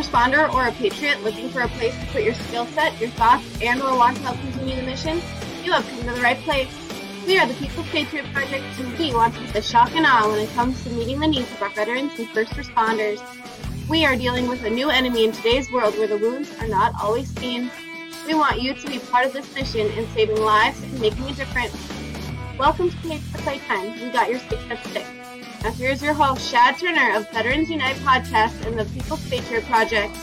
responder or a patriot looking for a place to put your skill set, your thoughts, and or want to help continue the mission? You have come to the right place. We are the People's Patriot Project, and we want to put the shock and awe when it comes to meeting the needs of our veterans and first responders. We are dealing with a new enemy in today's world where the wounds are not always seen. We want you to be part of this mission in saving lives and making a difference. Welcome to for Playtime. We got your Six at Six. Now here's your host, Shad Turner of Veterans Unite Podcast and the People's Patriot Project.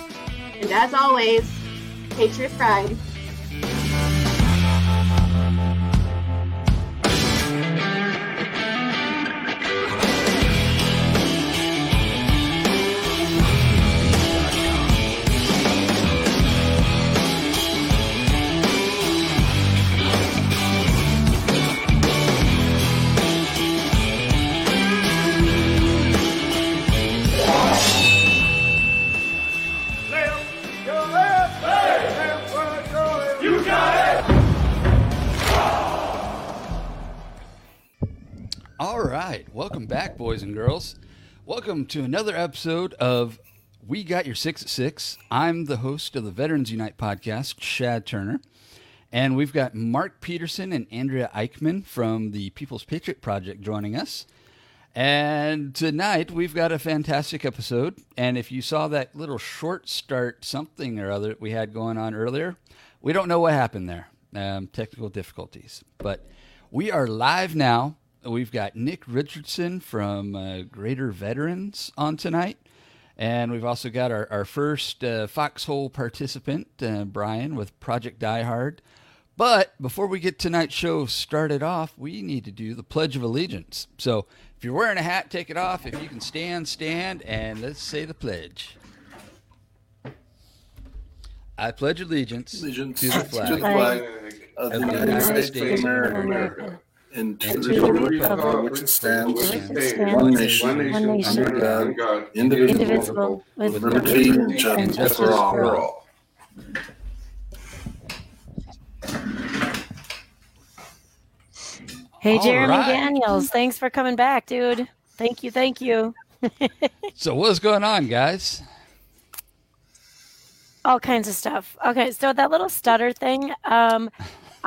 And as always, Patriot Pride. Boys and girls. Welcome to another episode of We Got Your Six at Six. I'm the host of the Veterans Unite podcast, Shad Turner, and we've got Mark Peterson and Andrea Eichmann from the People's Patriot Project joining us. And tonight we've got a fantastic episode. And if you saw that little short start, something or other we had going on earlier, we don't know what happened there. Um, technical difficulties, but we are live now We've got Nick Richardson from uh, Greater Veterans on tonight. And we've also got our, our first uh, Foxhole participant, uh, Brian, with Project Die Hard. But before we get tonight's show started off, we need to do the Pledge of Allegiance. So if you're wearing a hat, take it off. If you can stand, stand, and let's say the pledge. I pledge allegiance, allegiance to the flag, to the flag of the United States of America and to the republic for which it stands, one nation, under God, indivisible, with liberty and justice for all. Hey, Jeremy right. Daniels, thanks for coming back, dude. Thank you, thank you. So what's going on, guys? All kinds of stuff. Okay, so that little stutter thing, um,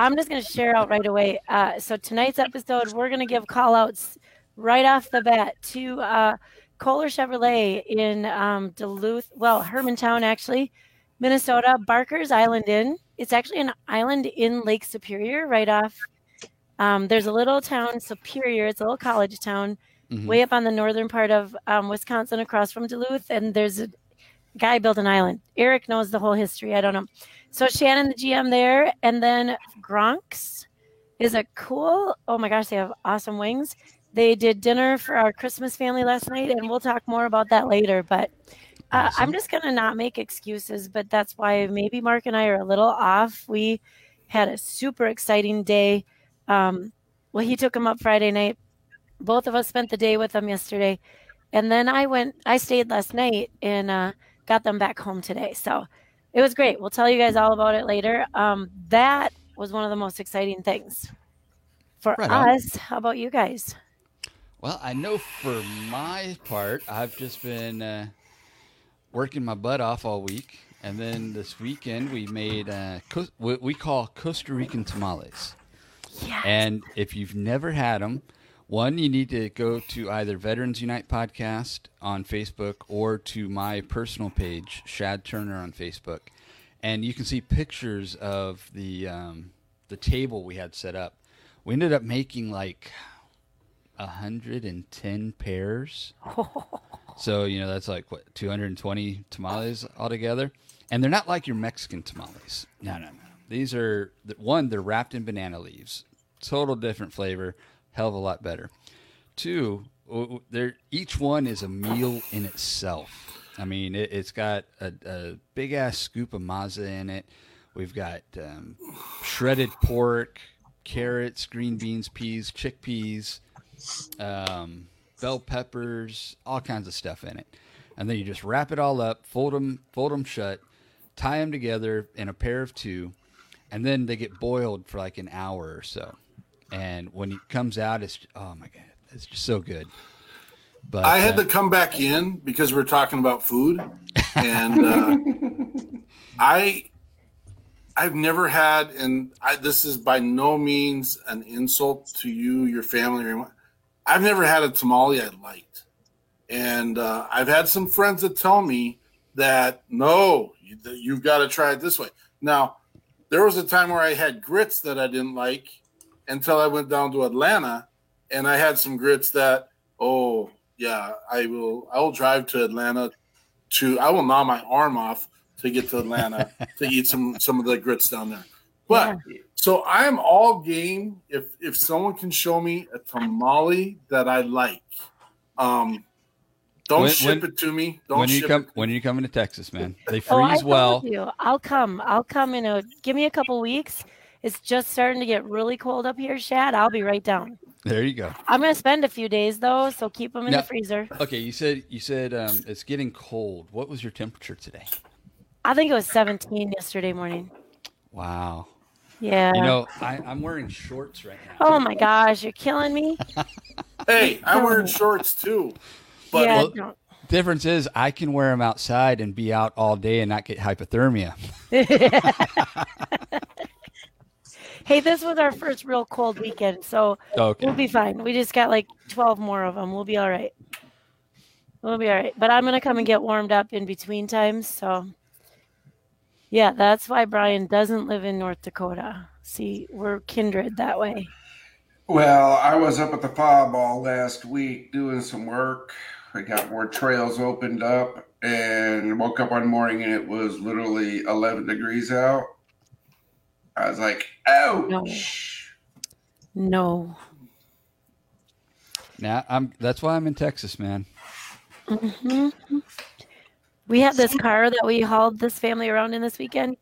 I'm just going to share out right away. Uh, so tonight's episode, we're going to give call outs right off the bat to uh, Kolar Chevrolet in um, Duluth, well, Hermantown, actually, Minnesota, Barker's Island Inn. It's actually an island in Lake Superior, right off. Um, there's a little town, Superior. It's a little college town, Mhm. way up on the northern part of um, Wisconsin, across from Duluth. And there's a guy built an island. Eric knows the whole history. I don't know. So Shannon, the GM there, and then Gronks is a cool. Oh my gosh, they have awesome wings. They did dinner for our Christmas family last night, and we'll talk more about that later. But uh, Awesome. I'm just gonna not make excuses, but that's why maybe Mark and I are a little off. We had a super exciting day. Um, well, he took him up Friday night. Both of us spent the day with them yesterday, and then I went. I stayed last night and uh, got them back home today. So it was great. We'll tell you guys all about it later. Um, that was one of the most exciting things for Right on. us. How about you guys? Well, I know for my part, I've just been uh, working my butt off all week, and then this weekend we made uh, co- what we call Costa Rican tamales. Yeah. And if you've never had them, one, you need to go to either Veterans Unite podcast on Facebook or to my personal page, Shad Turner on Facebook, and you can see pictures of the um, the table we had set up. We ended up making like 110 pairs. So, you know, that's like what 220 tamales altogether. And they're not like your Mexican tamales. No, no, no. These are one, they're wrapped in banana leaves. Total different flavor, hell of a lot better. Two, w- each one is a meal in itself. I mean, it, it's got a, a big ass scoop of masa in it. We've got um, shredded pork, carrots, green beans, peas, chickpeas, um, bell peppers, all kinds of stuff in it. And then you just wrap it all up, fold them, fold them shut, tie them together in a pair of two, and then they get boiled for like an hour or so. And when it comes out, it's oh my god, it's just so good. But I had uh, to come back in because we are talking about food. and uh, I I've never had, and I, this is by no means an insult to you, your family, or anyone. I've never had a tamale I liked, and uh, I've had some friends that tell me that no, you, you've got to try it this way. Now, there was a time where I had grits that I didn't like until I went down to Atlanta, and I had some grits that oh yeah, I will. I will drive to Atlanta to. I will gnaw my arm off to get to Atlanta to eat some some of the grits down there. But yeah. so I am all game if if someone can show me a tamale that I like. Um, don't when, ship when, it to me. Don't when you come when are you coming to Texas, man? They freeze oh, well. You. I'll come. I'll come in a give me a couple weeks. It's just starting to get really cold up here, Shad. I'll be right down. There you go. I'm gonna spend a few days though, so keep them in now, the freezer. Okay, you said you said um, it's getting cold. What was your temperature today? I think it was 17 yesterday morning. Wow. Yeah. You know, I, am wearing shorts right now. Oh my gosh, you're killing me. hey, I'm wearing shorts too. But yeah, well, difference is I can wear them outside and be out all day and not get hypothermia. hey, this was our first real cold weekend, so okay. we'll be fine. We just got like 12 more of them. We'll be all right. We'll be all right. But I'm going to come and get warmed up in between times, so yeah, that's why Brian doesn't live in North Dakota. See, we're kindred that way. Well, I was up at the Ball last week doing some work. I got more trails opened up and woke up one morning and it was literally 11 degrees out. I was like, oh. No. no. Now I'm. That's why I'm in Texas, man. Mm-hmm. We had this car that we hauled this family around in this weekend.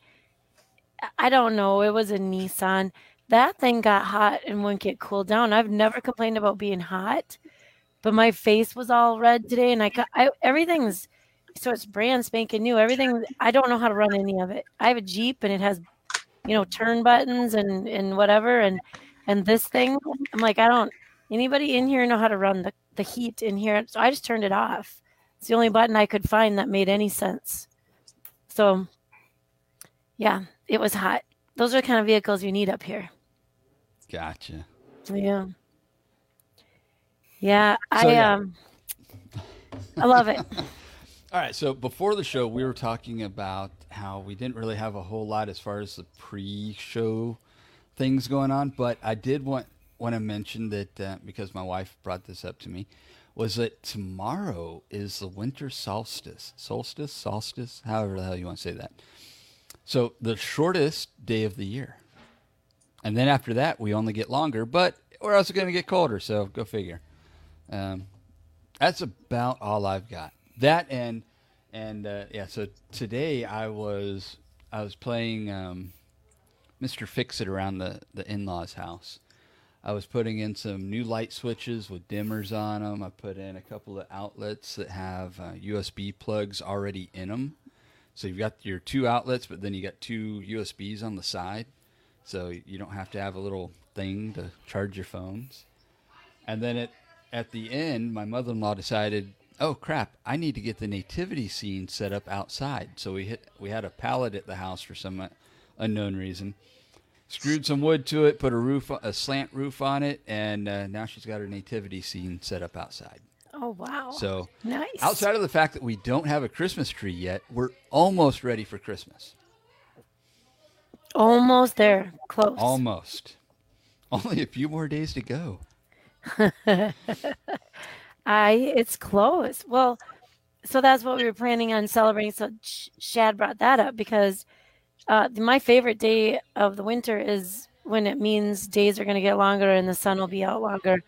I don't know. It was a Nissan. That thing got hot and wouldn't get cooled down. I've never complained about being hot, but my face was all red today, and I, got, I everything's so it's brand spanking new. Everything I don't know how to run any of it. I have a Jeep and it has, you know, turn buttons and and whatever, and and this thing. I'm like, I don't. Anybody in here know how to run the the heat in here? So I just turned it off it's the only button I could find that made any sense. So, yeah, it was hot. Those are the kind of vehicles you need up here. Gotcha. Yeah. Yeah, so, I yeah. um I love it. All right, so before the show, we were talking about how we didn't really have a whole lot as far as the pre-show things going on, but I did want want to mention that uh, because my wife brought this up to me was that tomorrow is the winter solstice. Solstice, solstice, however the hell you want to say that. So the shortest day of the year. And then after that, we only get longer, but we're also going to get colder. So go figure. Um, that's about all I've got. That and and uh, yeah. So today I was I was playing um, Mr. Fix It around the the in laws' house, I was putting in some new light switches with dimmers on them. I put in a couple of outlets that have uh, USB plugs already in them. So you've got your two outlets, but then you got two USBs on the side. So you don't have to have a little thing to charge your phones. And then at, at the end, my mother in law decided, oh crap, I need to get the nativity scene set up outside. So we hit we had a pallet at the house for some unknown reason screwed some wood to it, put a roof, a slant roof on it, and uh, now she's got her nativity scene set up outside. Oh wow! So nice. Outside of the fact that we don't have a Christmas tree yet, we're almost ready for Christmas. Almost there, close. Almost. Only a few more days to go. I it's close. Well, so that's what we were planning on celebrating. So Shad brought that up because uh, my favorite day of the winter is when it means days are going to get longer and the sun will be out longer.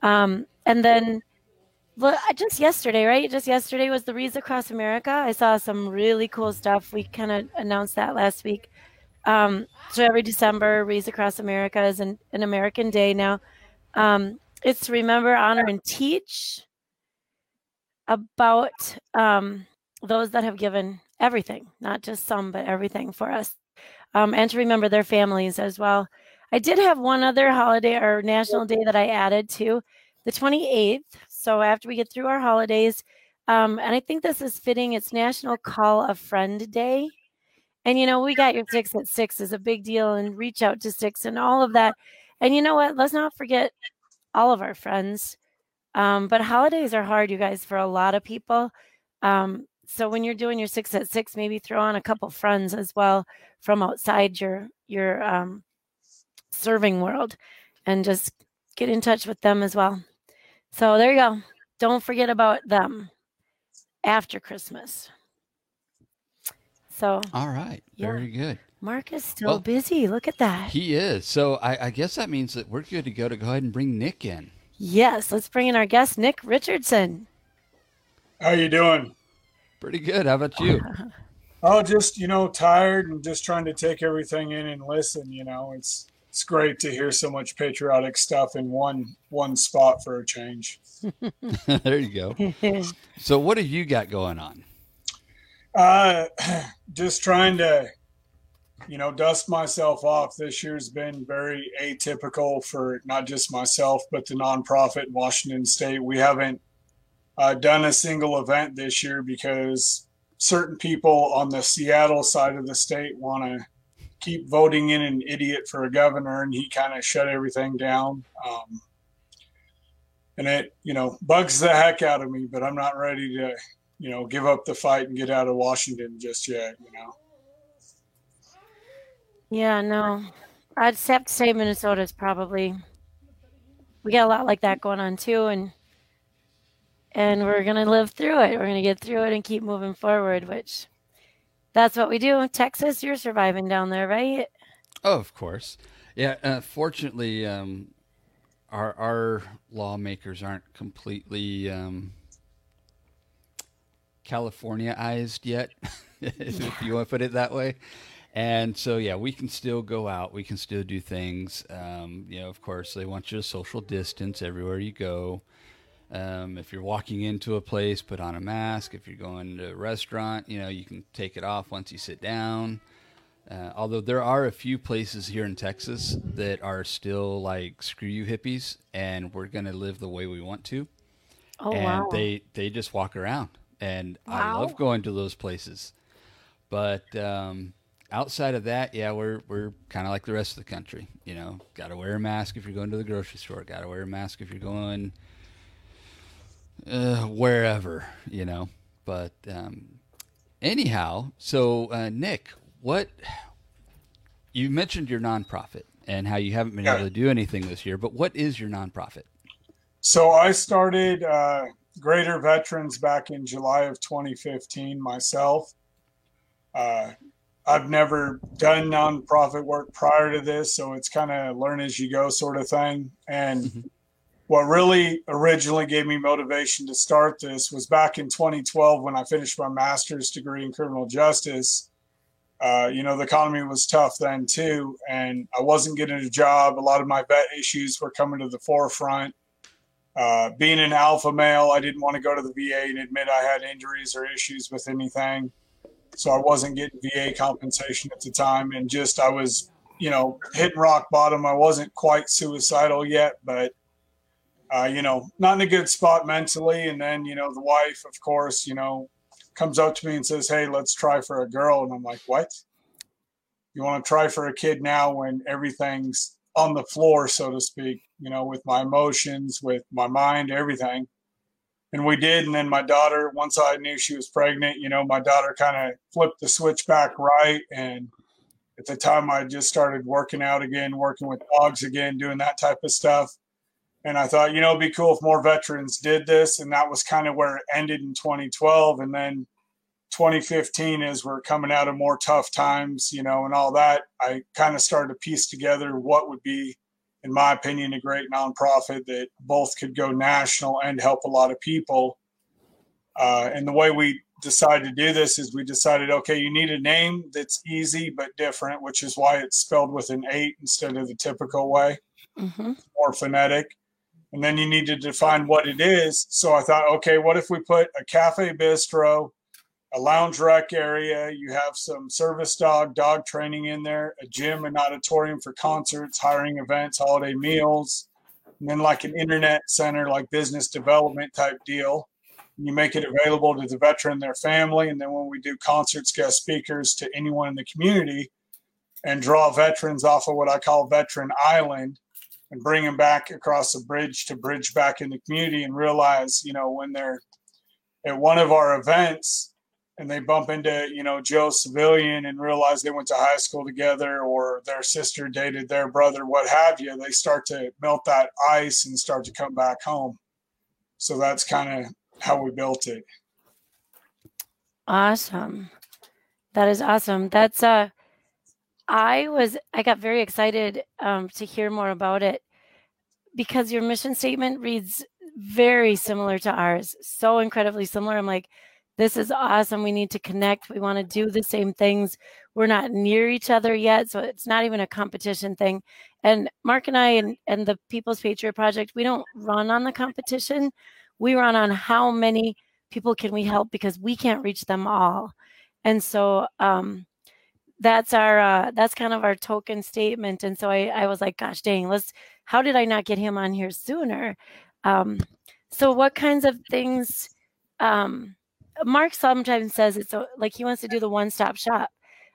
Um, and then, well, just yesterday, right? Just yesterday was the Wreaths Across America. I saw some really cool stuff. We kind of announced that last week. Um, so every December, Wreaths Across America is an, an American day now. Um, it's remember, honor, and teach about um, those that have given everything, not just some, but everything for us. Um, and to remember their families as well. I did have one other holiday or national day that I added to the 28th. So after we get through our holidays, Um, and I think this is fitting. It's National Call a Friend Day. And you know, we got your six at six is a big deal and reach out to six and all of that. And you know what? Let's not forget all of our friends. Um, but holidays are hard, you guys, for a lot of people. Um, so when you're doing your six at six, maybe throw on a couple friends as well from outside your your um, serving world, and just get in touch with them as well. So there you go. Don't forget about them after Christmas. So All right. Yeah. Very good. Mark is still Well, busy. Look at that. He is. So I, I guess that means that we're good to go to go ahead and bring Nick in. Yes, let's bring in our guest, Nick Richardson. How you doing? Pretty good. How about you? Oh, just you know, tired and just trying to take everything in and listen. You know, it's it's great to hear so much patriotic stuff in one one spot for a change. there you go. So what have you got going on? Uh, just trying to, you know, dust myself off. This year's been very atypical for not just myself, but the nonprofit in Washington State. We haven't uh, done a single event this year because certain people on the Seattle side of the state want to keep voting in an idiot for a governor, and he kind of shut everything down. Um, and it, you know, bugs the heck out of me, but I'm not ready to you know, give up the fight and get out of Washington just yet, you know. Yeah, no. I'd have to say Minnesota's probably we got a lot like that going on too and and we're gonna live through it. We're gonna get through it and keep moving forward, which that's what we do. Texas, you're surviving down there, right? Oh, of course. Yeah. Uh, fortunately, um, our our lawmakers aren't completely um, Californiaized yet, if you want to put it that way. And so, yeah, we can still go out. We can still do things. Um, you know, of course, they want you to social distance everywhere you go. Um, if you're walking into a place, put on a mask. If you're going to a restaurant, you know, you can take it off once you sit down. Uh, although there are a few places here in Texas that are still like screw you hippies, and we're gonna live the way we want to. Oh and wow. they they just walk around, and I love going to those places. But um, outside of that, yeah, we're we're kind of like the rest of the country. You know, got to wear a mask if you're going to the grocery store. Got to wear a mask if you're going uh, wherever. You know, but um, anyhow, so uh, Nick, what you mentioned your nonprofit and how you haven't been Yeah. able to do anything this year, but what is your nonprofit? So I started uh, Greater Veterans back in July of 2015 myself. Uh, I've never done nonprofit work prior to this, so it's kind of learn as you go sort of thing. And Mhm. what really originally gave me motivation to start this was back in 2012 when I finished my master's degree in criminal justice. Uh, you know, the economy was tough then too, and I wasn't getting a job. A lot of my vet issues were coming to the forefront. Uh, being an alpha male, I didn't want to go to the VA and admit I had injuries or issues with anything. So I wasn't getting VA compensation at the time. And just, I was, you know, hitting rock bottom. I wasn't quite suicidal yet, but, uh, you know, not in a good spot mentally. And then, you know, the wife, of course, you know, comes up to me and says, Hey, let's try for a girl. And I'm like, What? You want to try for a kid now when everything's on the floor, so to speak, you know, with my emotions, with my mind, everything. And we did. And then my daughter, once I knew she was pregnant, you know, my daughter kind of flipped the switch back right. And at the time, I just started working out again, working with dogs again, doing that type of stuff. And I thought, you know, it'd be cool if more veterans did this. And that was kind of where it ended in 2012. And then 2015, as we're coming out of more tough times, you know, and all that, I kind of started to piece together what would be, in my opinion, a great nonprofit that both could go national and help a lot of people. Uh, and the way we decided to do this is we decided, okay, you need a name that's easy but different, which is why it's spelled with an eight instead of the typical way hmm more phonetic. And then you need to define what it is. So I thought, okay, what if we put a cafe bistro, a lounge rec area, you have some service dog, dog training in there, a gym, an auditorium for concerts, hiring events, holiday meals, and then like an internet center, like business development type deal. You make it available to the veteran, their family, and then when we do concerts, guest speakers to anyone in the community, and draw veterans off of what I call Veteran Island, and bring them back across the bridge to bridge back in the community, and realize, you know, when they're at one of our events and they bump into you know Joe Civilian and realize they went to high school together or their sister dated their brother, what have you, they start to melt that ice and start to come back home. So that's kind of how we built it. Awesome. That is awesome. That's uh I was I got very excited um to hear more about it because your mission statement reads very similar to ours. So incredibly similar. I'm like, this is awesome. We need to connect. We want to do the same things. We're not near each other yet, so it's not even a competition thing. And Mark and I and, and the People's Patriot Project, we don't run on the competition. We run on how many people can we help because we can't reach them all. And so um, that's our uh, that's kind of our token statement. And so I, I was like, gosh dang, let's how did I not get him on here sooner? Um, so what kinds of things um, Mark sometimes says it's a, like he wants to do the one stop shop.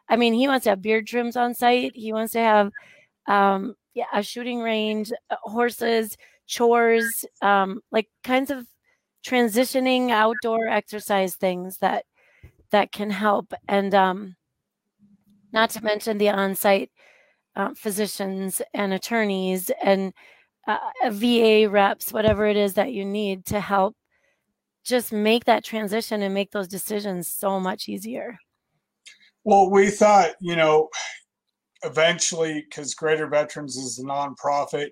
I mean, he wants to have beard trims on site. He wants to have um, yeah, a shooting range, uh, horses, chores, um, like kinds of transitioning outdoor exercise things that that can help. And um, not to mention the on site uh, physicians and attorneys and uh, VA reps, whatever it is that you need to help just make that transition and make those decisions so much easier? Well, we thought, you know, eventually, because Greater Veterans is a nonprofit,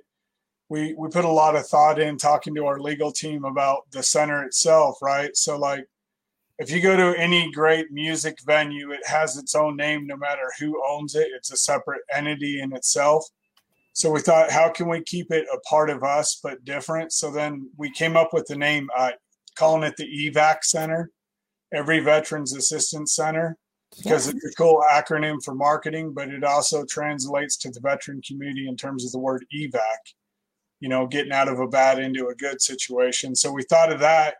we we put a lot of thought in talking to our legal team about the center itself, right? So, like, if you go to any great music venue, it has its own name, no matter who owns it. It's a separate entity in itself. So we thought, how can we keep it a part of us but different? So then we came up with the name uh, calling it the EVAC Center, every Veterans Assistance Center, because yes. it's a cool acronym for marketing, but it also translates to the veteran community in terms of the word EVAC, you know, getting out of a bad into a good situation. So we thought of that.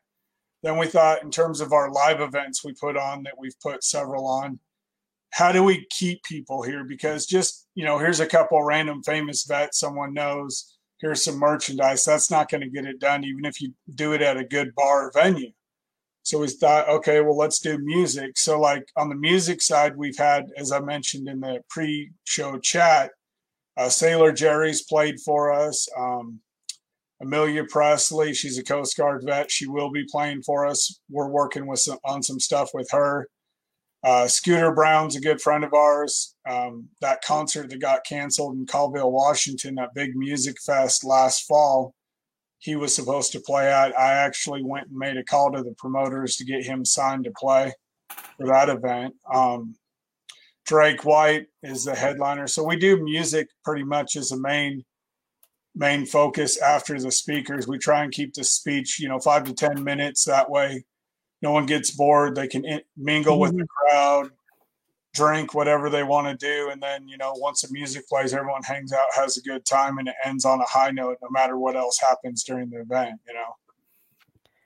Then we thought, in terms of our live events we put on, that we've put several on, how do we keep people here? Because just, you know, here's a couple random famous vets someone knows here's some merchandise. That's not going to get it done, even if you do it at a good bar venue. So we thought, okay, well, let's do music. So, like on the music side, we've had, as I mentioned in the pre show chat, uh, Sailor Jerry's played for us. Um, Amelia Presley, she's a Coast Guard vet. She will be playing for us. We're working with some, on some stuff with her. Uh, Scooter Brown's a good friend of ours. Um, that concert that got canceled in Colville, Washington, that big music fest last fall, he was supposed to play at. I actually went and made a call to the promoters to get him signed to play for that event. Um, Drake White is the headliner. So we do music pretty much as a main main focus after the speakers. We try and keep the speech, you know, five to ten minutes. That way no one gets bored. They can in, mingle mm-hmm. with the mm-hmm. crowd, drink whatever they want to do, and then you know once the music plays, everyone hangs out, has a good time, and it ends on a high note, no matter what else happens during the event. You know,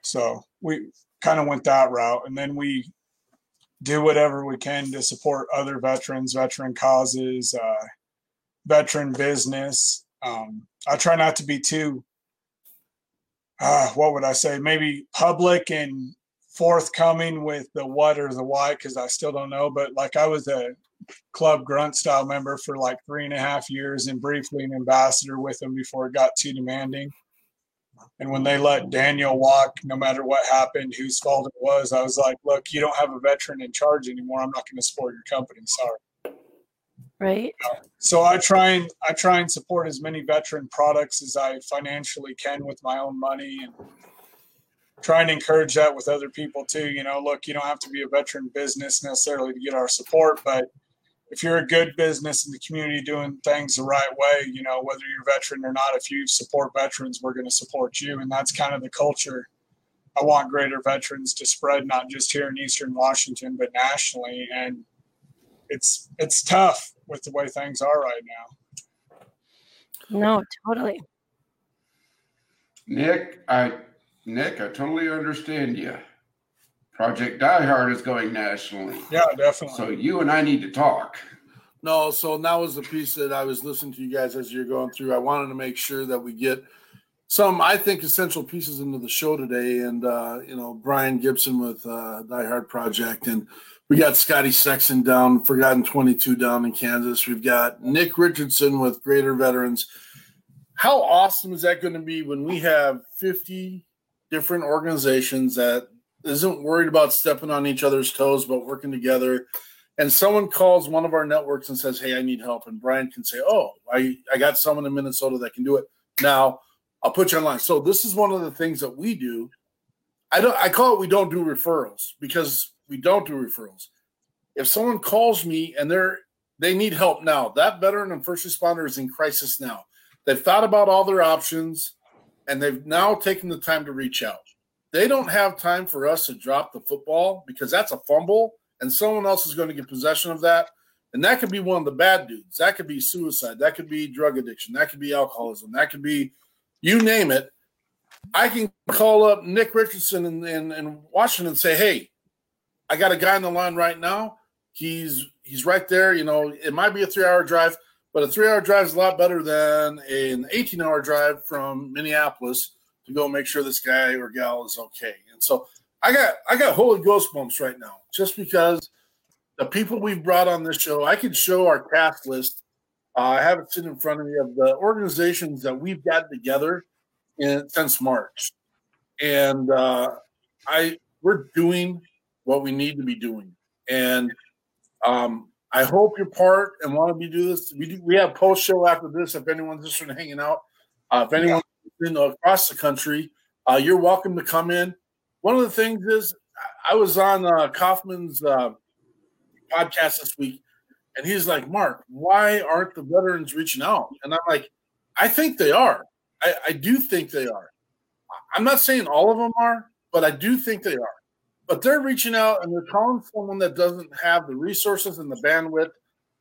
so we kind of went that route, and then we do whatever we can to support other veterans, veteran causes, uh, veteran business. Um, I try not to be too uh, what would I say? Maybe public and forthcoming with the what or the why because I still don't know. But like I was a club grunt style member for like three and a half years and briefly an ambassador with them before it got too demanding. And when they let Daniel walk, no matter what happened, whose fault it was, I was like, look, you don't have a veteran in charge anymore. I'm not going to support your company. Sorry. Right. So I try and I try and support as many veteran products as I financially can with my own money and trying to encourage that with other people too. You know, look, you don't have to be a veteran business necessarily to get our support, but if you're a good business in the community doing things the right way, you know, whether you're a veteran or not, if you support veterans, we're going to support you. And that's kind of the culture I want greater veterans to spread, not just here in Eastern Washington, but nationally. And it's it's tough with the way things are right now. No, totally. Nick, I Nick, I totally understand you. Project Die Hard is going nationally. Yeah, definitely. So you and I need to talk. No, so now was the piece that I was listening to you guys as you're going through. I wanted to make sure that we get some, I think, essential pieces into the show today. And uh, you know, Brian Gibson with uh, Die Hard Project, and we got Scotty Sexton down, Forgotten 22 down in Kansas. We've got Nick Richardson with Greater Veterans. How awesome is that going to be when we have 50 different organizations that isn't worried about stepping on each other's toes, but working together. And someone calls one of our networks and says, Hey, I need help. And Brian can say, Oh, I, I got someone in Minnesota that can do it. Now I'll put you online. So this is one of the things that we do. I don't I call it we don't do referrals because we don't do referrals. If someone calls me and they're they need help now, that veteran and first responder is in crisis now. They've thought about all their options and they've now taken the time to reach out. They don't have time for us to drop the football because that's a fumble and someone else is going to get possession of that. And that could be one of the bad dudes. That could be suicide. That could be drug addiction. That could be alcoholism. That could be you name it. I can call up Nick Richardson in, in, in Washington and say, hey, I got a guy on the line right now. He's he's right there. You know, it might be a three hour drive, but a three hour drive is a lot better than an 18 hour drive from Minneapolis to go make sure this guy or gal is okay. And so I got I got holy ghost bumps right now just because the people we've brought on this show. I can show our cast list. Uh, I have it sitting in front of me of the organizations that we've gotten together in, since March, and uh, I we're doing what we need to be doing, and um, I hope you're part and want to be do this. We do, we have post show after this. If anyone's in hanging out, uh, if anyone in across the country, uh, you're welcome to come in. One of the things is I was on uh, Kaufman's uh, podcast this week, and he's like, "Mark, why aren't the veterans reaching out?" And I'm like, "I think they are. I, I do think they are. I'm not saying all of them are, but I do think they are. But they're reaching out and they're calling someone that doesn't have the resources and the bandwidth.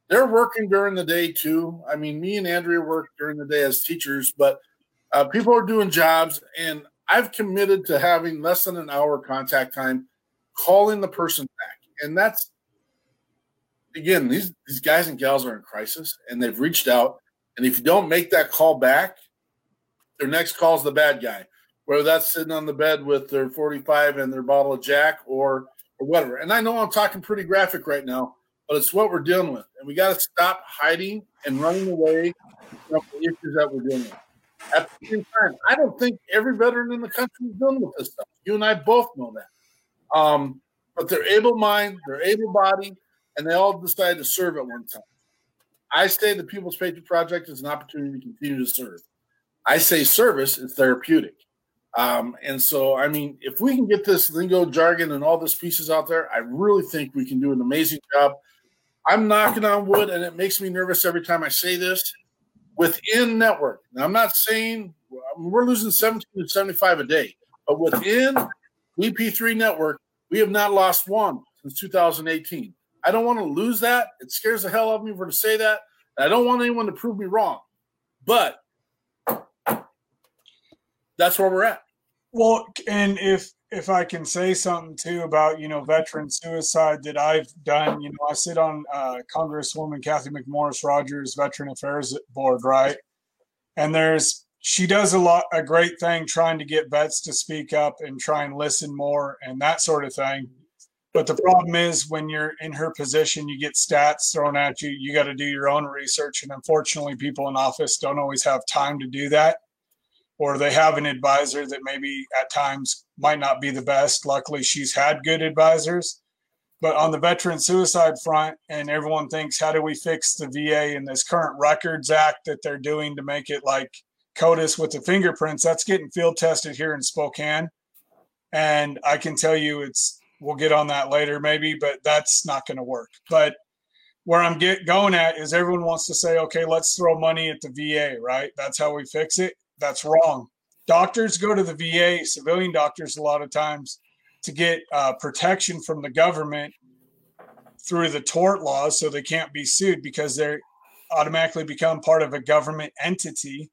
They're working during the day too. I mean, me and Andrea work during the day as teachers, but uh, people are doing jobs, and I've committed to having less than an hour contact time, calling the person back, and that's again these these guys and gals are in crisis, and they've reached out, and if you don't make that call back, their next call is the bad guy, whether that's sitting on the bed with their 45 and their bottle of Jack or or whatever. And I know I'm talking pretty graphic right now, but it's what we're dealing with, and we got to stop hiding and running away from the issues that we're dealing with. At the same time, I don't think every veteran in the country is dealing with this stuff. You and I both know that. Um, but they're able mind, they're able body, and they all decided to serve at one time. I say the People's Patriot Project is an opportunity to continue to serve. I say service is therapeutic. Um, and so, I mean, if we can get this lingo, jargon, and all these pieces out there, I really think we can do an amazing job. I'm knocking on wood, and it makes me nervous every time I say this within network. Now, I'm not saying we're losing 17 to 75 a day, but within VP3 network, we have not lost one since 2018. I don't want to lose that. It scares the hell out of me for to say that. I don't want anyone to prove me wrong, but that's where we're at. Well, and if if I can say something too about you know veteran suicide that I've done, you know, I sit on uh, Congresswoman Cathy McMorris Rodgers Veteran Affairs Board, right? And there's she does a lot a great thing trying to get vets to speak up and try and listen more and that sort of thing. But the problem is when you're in her position, you get stats thrown at you. You got to do your own research, and unfortunately, people in office don't always have time to do that or they have an advisor that maybe at times might not be the best. Luckily, she's had good advisors. But on the veteran suicide front, and everyone thinks, how do we fix the VA and this current Records Act that they're doing to make it like CODIS with the fingerprints? That's getting field tested here in Spokane. And I can tell you it's, we'll get on that later maybe, but that's not going to work. But where I'm get going at is everyone wants to say, okay, let's throw money at the VA, right? That's how we fix it that's wrong. Doctors go to the VA, civilian doctors, a lot of times to get uh, protection from the government through the tort laws so they can't be sued because they automatically become part of a government entity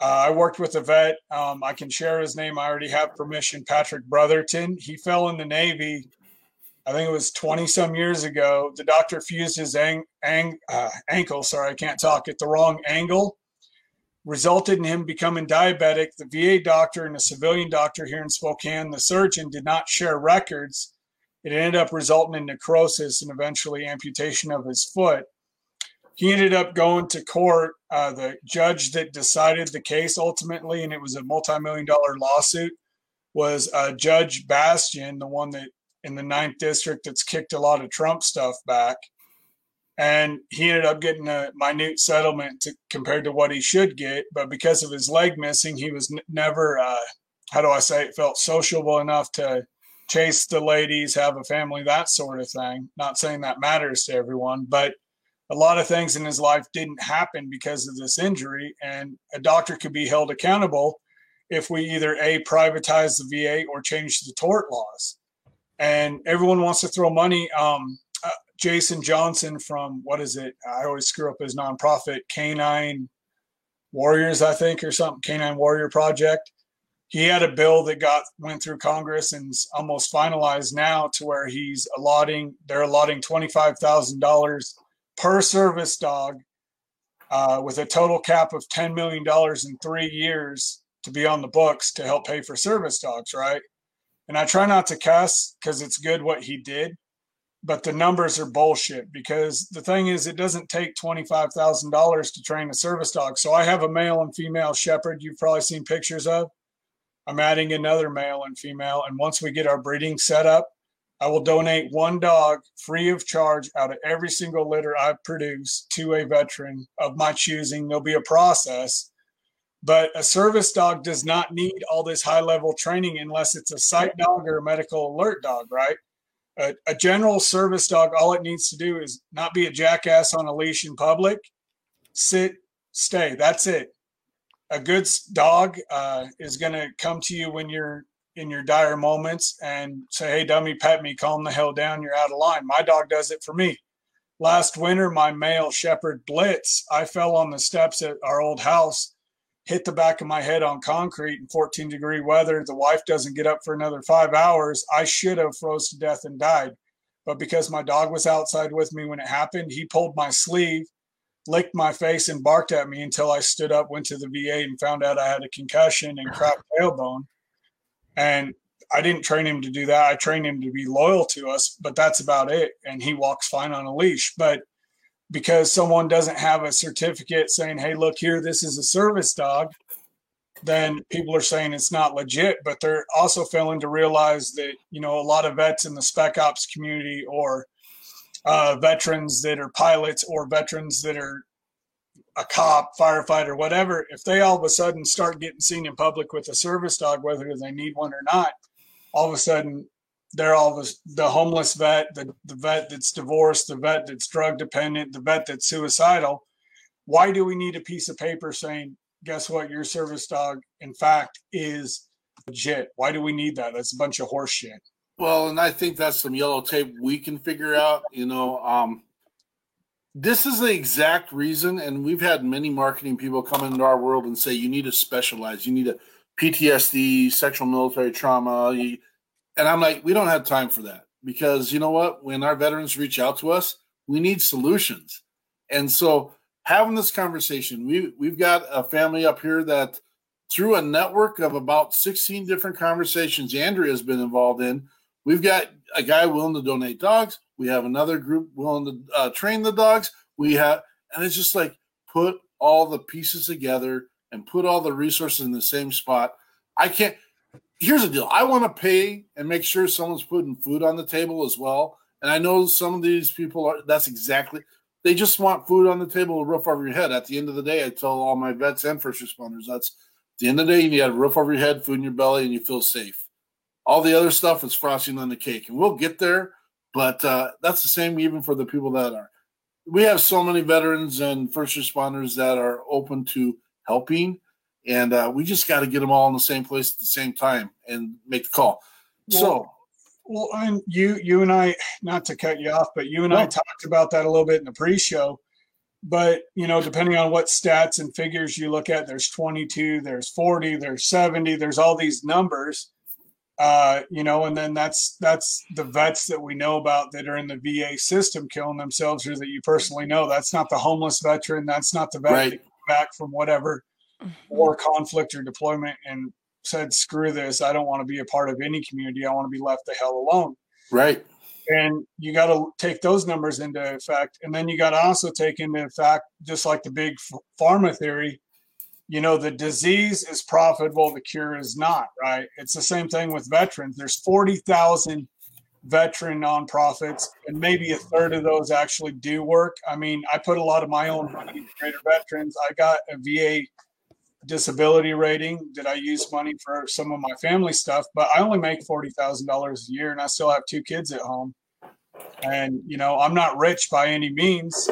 Uh, I worked with a vet. Um, I can share his name. I already have permission. Patrick Brotherton. He fell in the Navy. I think it was 20 some years ago. The doctor fused his ang- ang- uh, ankle, sorry, I can't talk, at the wrong angle, resulted in him becoming diabetic. The VA doctor and a civilian doctor here in Spokane, the surgeon, did not share records. It ended up resulting in necrosis and eventually amputation of his foot he ended up going to court. Uh, the judge that decided the case ultimately, and it was a multi-million dollar lawsuit, was uh, Judge Bastian, the one that in the ninth district that's kicked a lot of Trump stuff back. And he ended up getting a minute settlement to, compared to what he should get. But because of his leg missing, he was n- never, uh, how do I say it, felt sociable enough to chase the ladies, have a family, that sort of thing. Not saying that matters to everyone, but – a lot of things in his life didn't happen because of this injury, and a doctor could be held accountable if we either a privatize the VA or change the tort laws. And everyone wants to throw money. Um, Jason Johnson from what is it? I always screw up his nonprofit, Canine Warriors, I think, or something. Canine Warrior Project. He had a bill that got went through Congress and almost finalized now, to where he's allotting they're allotting twenty five thousand dollars per service dog uh, with a total cap of $10 million in three years to be on the books to help pay for service dogs, right? And I try not to cuss because it's good what he did, but the numbers are bullshit because the thing is, it doesn't take $25,000 to train a service dog. So I have a male and female shepherd you've probably seen pictures of. I'm adding another male and female. And once we get our breeding set up, I will donate one dog free of charge out of every single litter I produce to a veteran of my choosing. There'll be a process, but a service dog does not need all this high level training unless it's a sight dog or a medical alert dog, right? A, a general service dog, all it needs to do is not be a jackass on a leash in public, sit, stay. That's it. A good dog uh, is going to come to you when you're in your dire moments and say, Hey, dummy, pet me, calm the hell down. You're out of line. My dog does it for me. Last winter, my male shepherd Blitz, I fell on the steps at our old house, hit the back of my head on concrete in 14 degree weather. The wife doesn't get up for another five hours. I should have froze to death and died. But because my dog was outside with me when it happened, he pulled my sleeve, licked my face, and barked at me until I stood up, went to the VA, and found out I had a concussion and cracked tailbone. And I didn't train him to do that. I trained him to be loyal to us, but that's about it. And he walks fine on a leash. But because someone doesn't have a certificate saying, hey, look here, this is a service dog, then people are saying it's not legit. But they're also failing to realize that, you know, a lot of vets in the spec ops community or uh, veterans that are pilots or veterans that are a cop, firefighter, whatever, if they all of a sudden start getting seen in public with a service dog, whether they need one or not, all of a sudden they're all the, the homeless vet, the, the vet that's divorced, the vet that's drug dependent, the vet that's suicidal. Why do we need a piece of paper saying, guess what, your service dog, in fact, is legit? Why do we need that? That's a bunch of horse shit. Well, and I think that's some yellow tape we can figure out. You know, um, this is the exact reason, and we've had many marketing people come into our world and say you need to specialize, you need a PTSD, sexual military trauma, and I'm like, we don't have time for that because you know what? When our veterans reach out to us, we need solutions, and so having this conversation, we we've got a family up here that through a network of about 16 different conversations Andrea has been involved in, we've got a guy willing to donate dogs. We have another group willing to uh, train the dogs. We have, and it's just like put all the pieces together and put all the resources in the same spot. I can't. Here's the deal. I want to pay and make sure someone's putting food on the table as well. And I know some of these people are. That's exactly. They just want food on the table, a roof over your head. At the end of the day, I tell all my vets and first responders that's the end of the day, you need a roof over your head, food in your belly, and you feel safe. All the other stuff is frosting on the cake, and we'll get there. But uh, that's the same even for the people that are. We have so many veterans and first responders that are open to helping, and uh, we just got to get them all in the same place at the same time and make the call. Well, so, well, and you, you and I, not to cut you off, but you and. I talked about that a little bit in the pre-show. but you know, depending on what stats and figures you look at, there's 22, there's 40, there's 70, there's all these numbers. Uh, you know, and then that's that's the vets that we know about that are in the VA system killing themselves, or that you personally know. That's not the homeless veteran. That's not the vet Right. back from whatever war conflict or deployment and said, "Screw this! I don't want to be a part of any community. I want to be left the hell alone." Right. and you got to take those numbers into effect and then you got to also take into effect just like the big pharma theory you know the disease is profitable the cure is not right it's the same thing with veterans there's 40,000 veteran nonprofits and maybe a third of those actually do work i mean i put a lot of my own money into greater veterans i got a va disability rating? That i use money for some of my family stuff? But i only make $40000 a year and i still have two kids at home. And you know i'm not rich by any means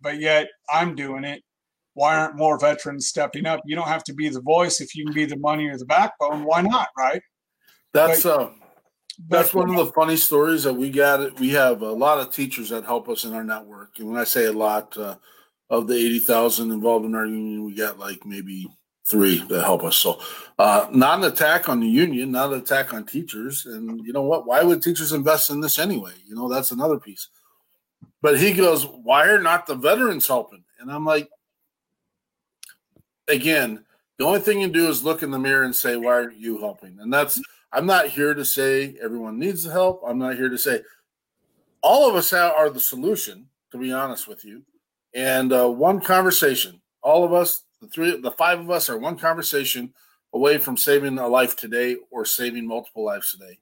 but yet i'm doing it. Why aren't more veterans stepping up? You don't have to be the voice. If you can be the money or the backbone why not right? That's uh that's But, one of the funny stories that we got. We have a lot of teachers that help us in our network, and when I say a lot, uh, of the eighty thousand involved in our union, we got like maybe three that help us. So, uh, not an attack on the union, not an attack on teachers. And you know what? Why would teachers invest in this anyway? You know, that's another piece. But he goes, "Why are not the veterans helping?" And I'm like, again, the only thing you do is look in the mirror and say, "Why are you helping?" And that's I'm not here to say everyone needs the help. I'm not here to say all of us are the solution. To be honest with you, and uh, one conversation, all of us, the three, the five of us, are one conversation away from saving a life today or saving multiple lives today.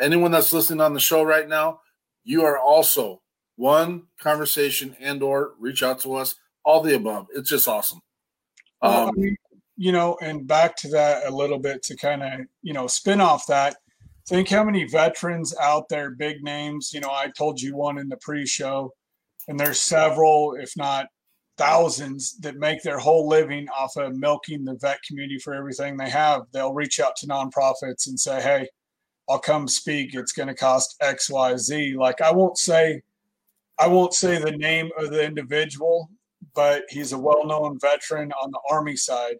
Anyone that's listening on the show right now, you are also one conversation and/or reach out to us. All the above. It's just awesome. Um, you know, and back to that a little bit to kind of, you know, spin off that. Think how many veterans out there, big names. You know, I told you one in the pre show, and there's several, if not thousands, that make their whole living off of milking the vet community for everything they have. They'll reach out to nonprofits and say, hey, I'll come speak. It's going to cost X, Y, Z. Like, I won't say, I won't say the name of the individual, but he's a well-known veteran on the army side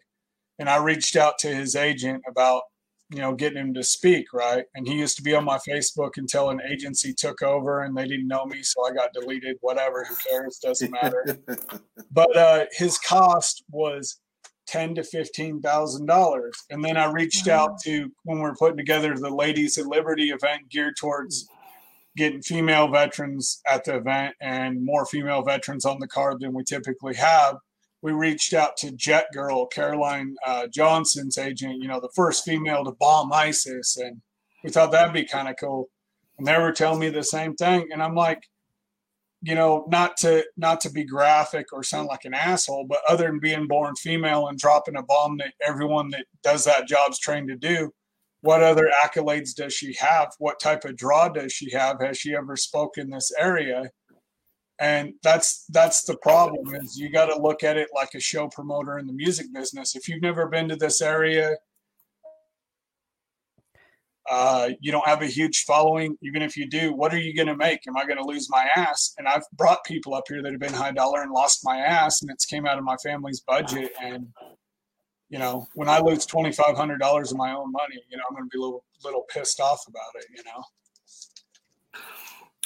and i reached out to his agent about you know getting him to speak right? And he used to be on my facebook until an agency took over and they didn't know me so i got deleted whatever who cares doesn't matter. But uh his cost was ten to fifteen thousand dollars. And then i reached out to when we we're putting together the ladies at liberty event geared towards getting female veterans at the event and more female veterans on the card than we typically have. We reached out to Jet Girl, Caroline uh, Johnson's agent, you know, the first female to bomb ISIS. And we thought that'd be kind of cool. And they were telling me the same thing. And I'm like, you know, not to not to be graphic or sound like an asshole, but other than being born female and dropping a bomb that everyone that does that job's trained to do, what other accolades does she have? What type of draw does she have? Has she ever spoken this area? And that's that's the problem is you got to look at it like a show promoter in the music business. If you've never been to this area, uh, you don't have a huge following. Even if you do, what are you going to make? Am I going to lose my ass? And I've brought people up here that have been high dollar and lost my ass, and it's came out of my family's budget. And you know, when I lose twenty five hundred dollars of my own money, you know, I'm going to be a little little pissed off about it. You know.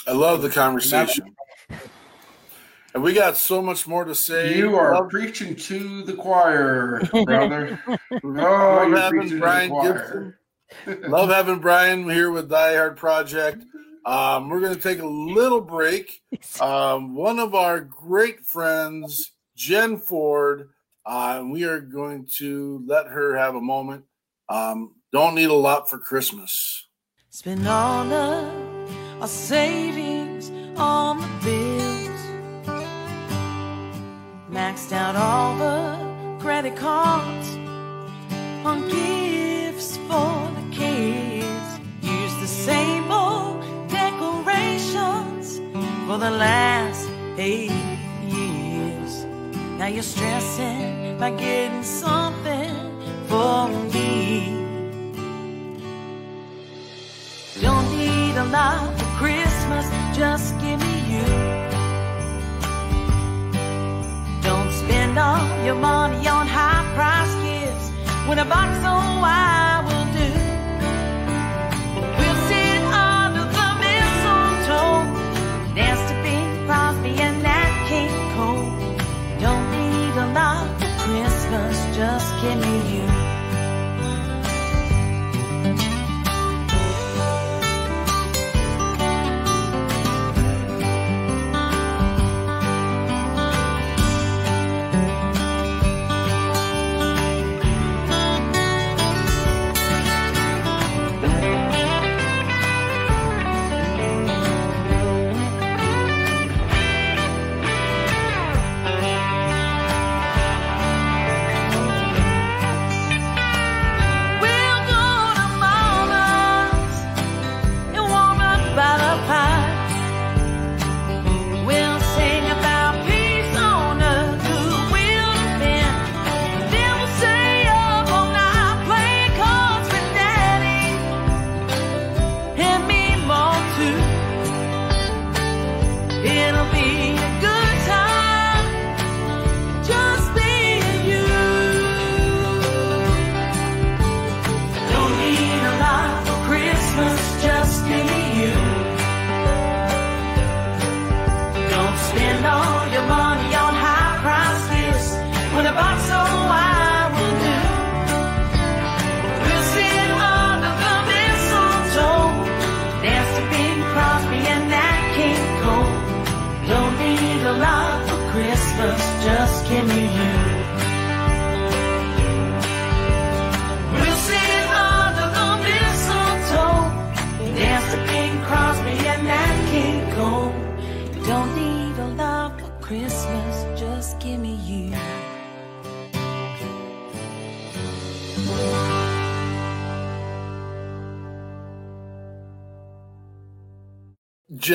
I love the conversation. And we got so much more to say. You are Love, preaching to the choir, brother. Oh, love having preaching to the Brian. Gibson. love having Brian here with Die Hard Project. Um, we're going to take a little break. Um, one of our great friends, Jen Ford, uh, and we are going to let her have a moment. Um, don't need a lot for Christmas. Spend all of our savings on the bills. Maxed out all the credit cards on gifts for the kids. Used the same old decorations for the last eight years. Now you're stressing by getting something for me. Don't need a lot for Christmas, just give me you. All your money on high price gifts when a box so I will do. We'll sit under the mistletoe, dance to Bing Crosby and Nat King Cole. Don't need a lot for Christmas, just give me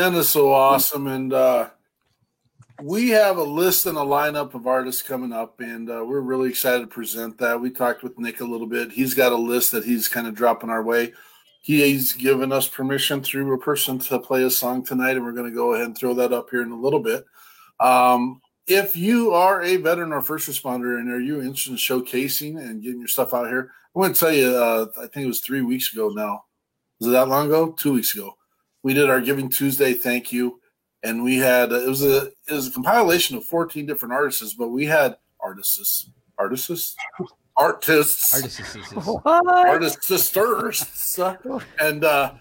Jen is so awesome, and uh, we have a list and a lineup of artists coming up, and uh, we're really excited to present that. We talked with Nick a little bit. He's got a list that he's kind of dropping our way. He's given us permission through a person to play a song tonight, and we're going to go ahead and throw that up here in a little bit. Um, if you are a veteran or first responder and are you interested in showcasing and getting your stuff out here, I want to tell you, uh, I think it was three weeks ago now. Was it that long ago? Two weeks ago. We did our Giving Tuesday thank you, and we had it was a it was a compilation of 14 different artists, but we had artists, artists, artists, Artists. What? artists sisters and uh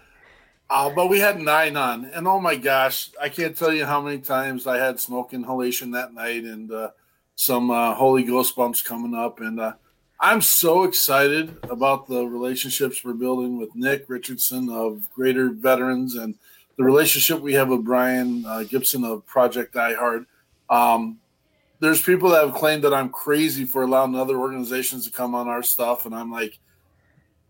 uh but we had nine on and oh my gosh i can't tell you how many times i had smoke inhalation that night and uh some uh holy ghost bumps coming up and uh i'm so excited about the relationships we're building with nick richardson of greater veterans and the relationship we have with brian uh, gibson of project die hard um there's people that have claimed that I'm crazy for allowing other organizations to come on our stuff, and I'm like,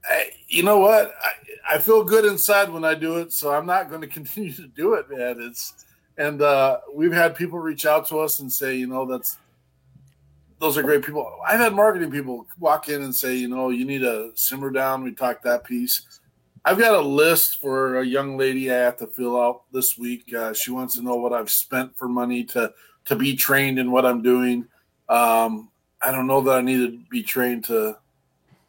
I, you know what? I, I feel good inside when I do it, so I'm not going to continue to do it, man. It's and uh, we've had people reach out to us and say, you know, that's those are great people. I've had marketing people walk in and say, you know, you need to simmer down. We talked that piece. I've got a list for a young lady I have to fill out this week. Uh, she wants to know what I've spent for money to to be trained in what I'm doing. Um, I don't know that I need to be trained to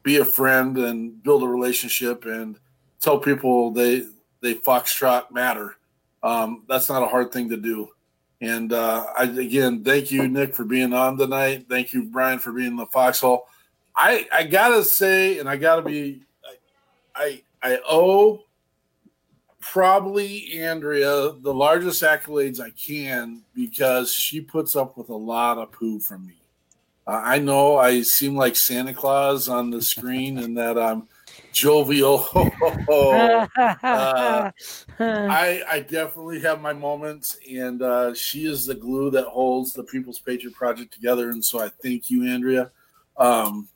be a friend and build a relationship and tell people they they foxtrot matter. Um, that's not a hard thing to do. And uh, I again thank you, Nick, for being on tonight. Thank you, Brian, for being in the foxhole. I I gotta say, and I gotta be, I I, I owe probably Andrea the largest accolades I can because she puts up with a lot of poo from me. Uh, I know I seem like Santa Claus on the screen and that I'm jovial. uh, I, I definitely have my moments, and uh, she is the glue that holds the People's Patriot Project together. And so I thank you, Andrea. Um,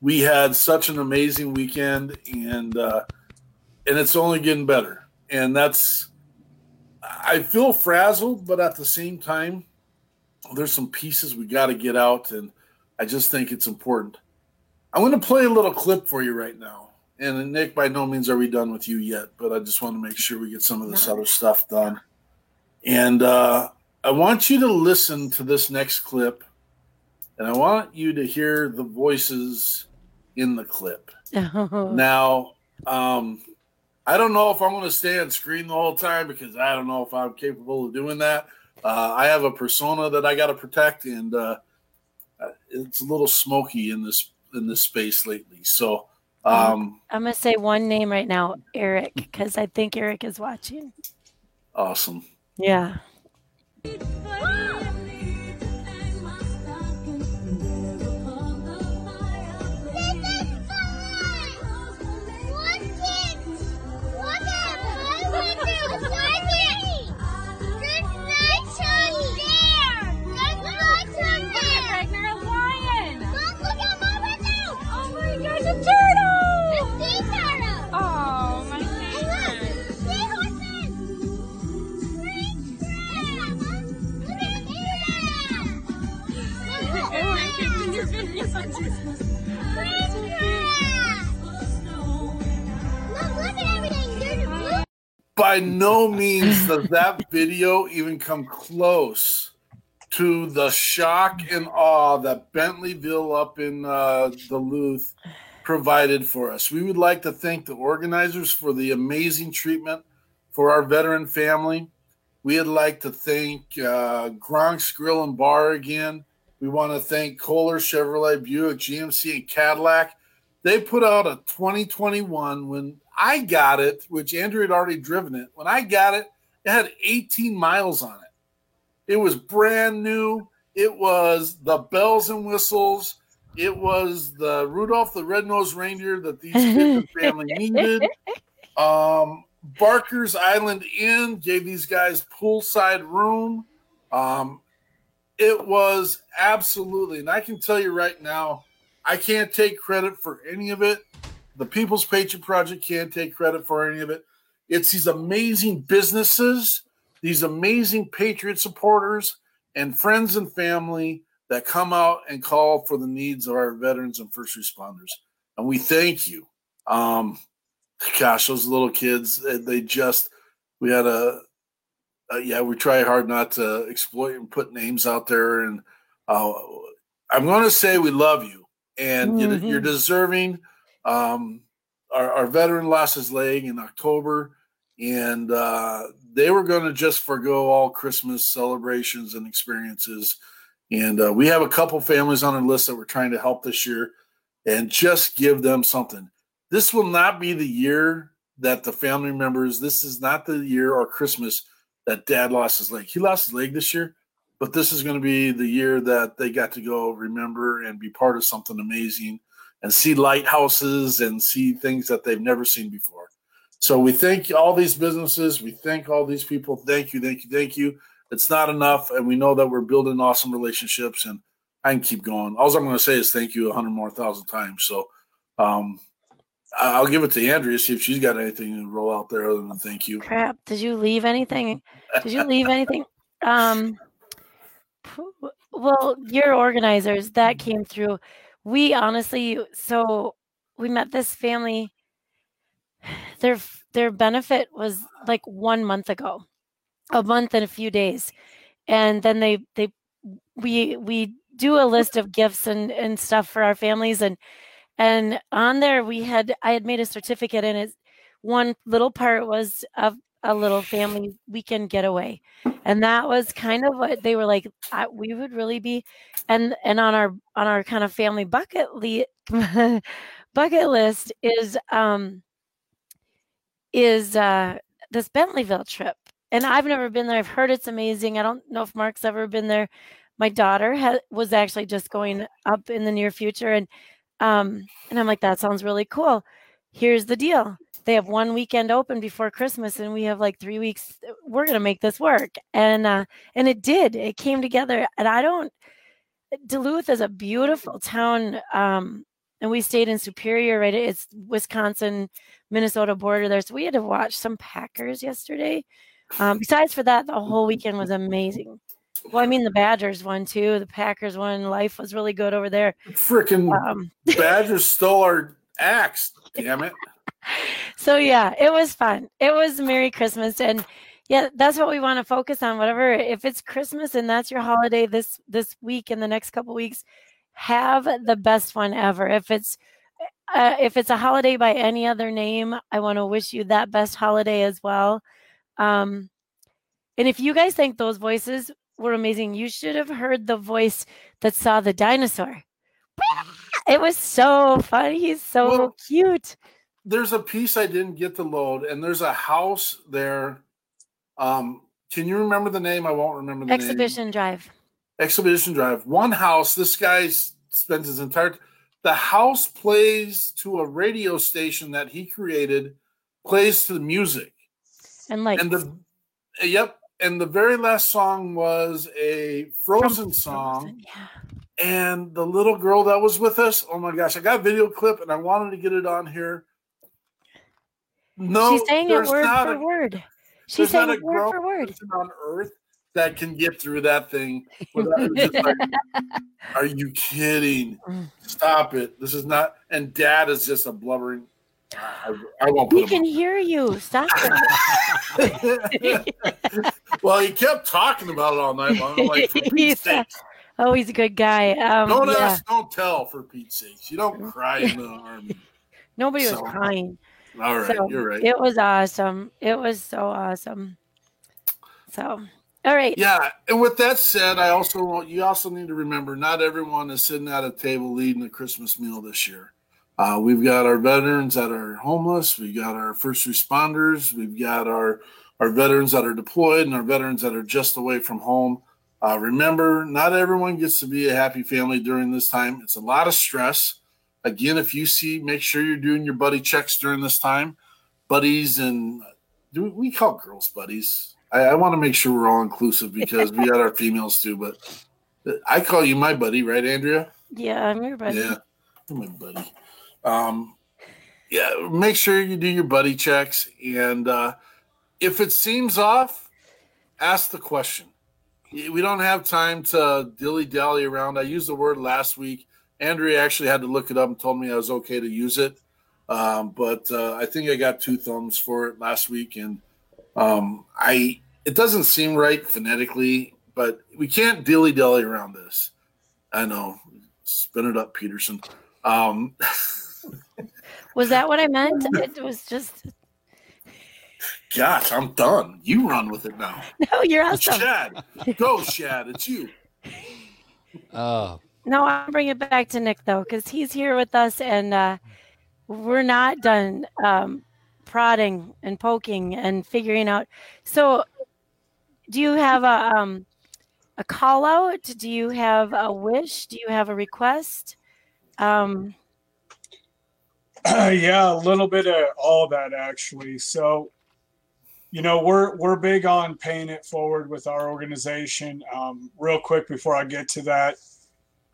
we had such an amazing weekend, and uh, and it's only getting better and that's I feel frazzled, but at the same time, there's some pieces we got to get out, and I just think it's important. I'm going to play a little clip for you right now. And Nick, by no means are we done with you yet, but I just want to make sure we get some of this other stuff done. And uh, I want you to listen to this next clip and I want you to hear the voices in the clip. Now, um, I don't know if I'm going to stay on screen the whole time because I don't know if I'm capable of doing that. Uh, I have a persona that I got to protect, and uh, it's a little smoky in this in this space lately. So, um, I'm gonna say one name right now, Eric, because I think Eric is watching. awesome. Yeah. By no means does that video even come close to the shock and awe that Bentleyville up in uh, Duluth provided for us. We would like to thank the organizers for the amazing treatment for our veteran family. We'd like to thank uh, Gronk's Grill and Bar again. We want to thank Kolar, Chevrolet, Buick, GMC, and Cadillac. They put out a 2021 when I got it, which Andrew had already driven it. When I got it, it had 18 miles on it. It was brand new. It was the bells and whistles. It was the Rudolph the Red-Nosed Reindeer that these kids and family needed. Um, Barker's Island Inn gave these guys poolside room. Um, it was absolutely, and I can tell you right now, I can't take credit for any of it. The People's Patriot Project can't take credit for any of it. It's these amazing businesses, these amazing Patriot supporters, and friends and family that come out and call for the needs of our veterans and first responders. And we thank you. Um, gosh, those little kids, they- they just, we had a, uh, yeah, we try hard not to exploit and put names out there. And uh, I'm going to say we love you, and you, you're deserving. Um, our, our veteran lost his leg in October, and uh, they were going to just forego all Christmas celebrations and experiences. And uh, we have a couple families on our list that we're trying to help this year, and just give them something. This will not be the year that the family members. This is not the year or Christmas that dad lost his leg. He lost his leg this year, but this is going to be the year that they got to go remember and be part of something amazing and see lighthouses and see things that they've never seen before. So we thank all these businesses. We thank all these people. Thank you, thank you, thank you. It's not enough, and we know that we're building awesome relationships. And I can keep going. All I'm going to say is thank you a hundred more thousand times. So um, I'll give it to Andrea see if she's got anything to roll out there other than thank you. Crap. Did you leave anything? Did you leave anything? Um well, your organizers that came through. We honestly so we met this family their their benefit was like 1 month ago. A month and a few days. And then they they we we do a list of gifts and and stuff for our families and and on there we had i had made a certificate and it one little part was of a little family weekend getaway. And that was kind of what they were like we would really be and and on our on our kind of family bucket li- bucket list is um is uh this bentleyville trip. And i've never been there. I've heard it's amazing. I don't know if mark's ever been there. My daughter ha- was actually just going up in the near future and um and i'm like that sounds really cool. Here's the deal they have one weekend open before christmas and we have like three weeks we're going to make this work. And uh and it did it came together. And i don't duluth is a beautiful town um and we stayed in superior right? It's wisconsin minnesota border there. So we had to watch some packers yesterday. Um besides for that the whole weekend was amazing. Well i mean the badgers won too. The packers won. Life was really good over there. Freaking um Badgers stole our axe. Damn it! So yeah, it was fun. It was Merry Christmas, and yeah, that's what we want to focus on. Whatever, if it's Christmas and that's your holiday this this week and the next couple weeks, have the best one ever. If it's uh, if it's a holiday by any other name, I want to wish you that best holiday as well. Um, and if you guys think those voices were amazing, you should have heard the voice that saw the dinosaur. It was so funny. He's so Well, cute. There's a piece I didn't get to load, and there's a house there. Um, can you remember the name? I won't remember the name. Exhibition Drive. Exhibition Drive. One house. This guy spends his entire. The house plays to a radio station that he created. Plays to the music, And like and the yep. And the very last song was a Frozen song. Frozen, Yeah. and the little girl that was with us oh my gosh i got a video clip and i wanted to get it on here no She's saying it word for a, word. She's saying it word for word. on earth that can get through that thing like, are you kidding Mm. stop it this is not and dad is just a blubbering i, I won't We can hear you. Stop it. well he kept talking about it all night long I'm like for Pete's He's, sake, oh, he's a good guy. Um, don't yeah. ask don't tell for pete's sake, you don't cry in the army Nobody was crying. All right so you're right it was awesome. It was so awesome. So, all right. Yeah, and with that said, I also want you also need to remember not everyone is sitting at a table leading a Christmas meal this year. Uh, we've got our veterans that are homeless, we've got our first responders, we've got our our veterans that are deployed, and our veterans that are just away from home. Uh, remember, not everyone gets to be a happy family during this time. It's a lot of stress. Again, if you see, make sure you're doing your buddy checks during this time. Buddies and do we call girls buddies? I, I want to make sure we're all inclusive because we got our females too. But I call you my buddy, right, Andrea? Yeah, I'm your buddy. Yeah, you're my buddy. Um, yeah, make sure you do your buddy checks, and uh, if it seems off, ask the question. We don't have time to dilly dally around. I used the word last week. Andrea actually had to look it up and told me I was okay to use it. Um, but uh, I think I got two thumbs for it last week, and um, I it doesn't seem right phonetically, but we can't dilly dally around this. I know, spin it up, Peterson. Um, Was that what I meant? It was just gosh, I'm done. You run with it now. no. You're awesome. Shad, go, Shad. It's you. Oh, No, I'll bring it back to Nick though, because he's here with us, and uh, we're not done um, prodding and poking and figuring out. So, do you have a um, a call out? Do you have a wish? Do you have a request? Um, yeah, a little bit of all that actually. So, you know, we're we're big on paying it forward with our organization. Um, real quick before I get to that,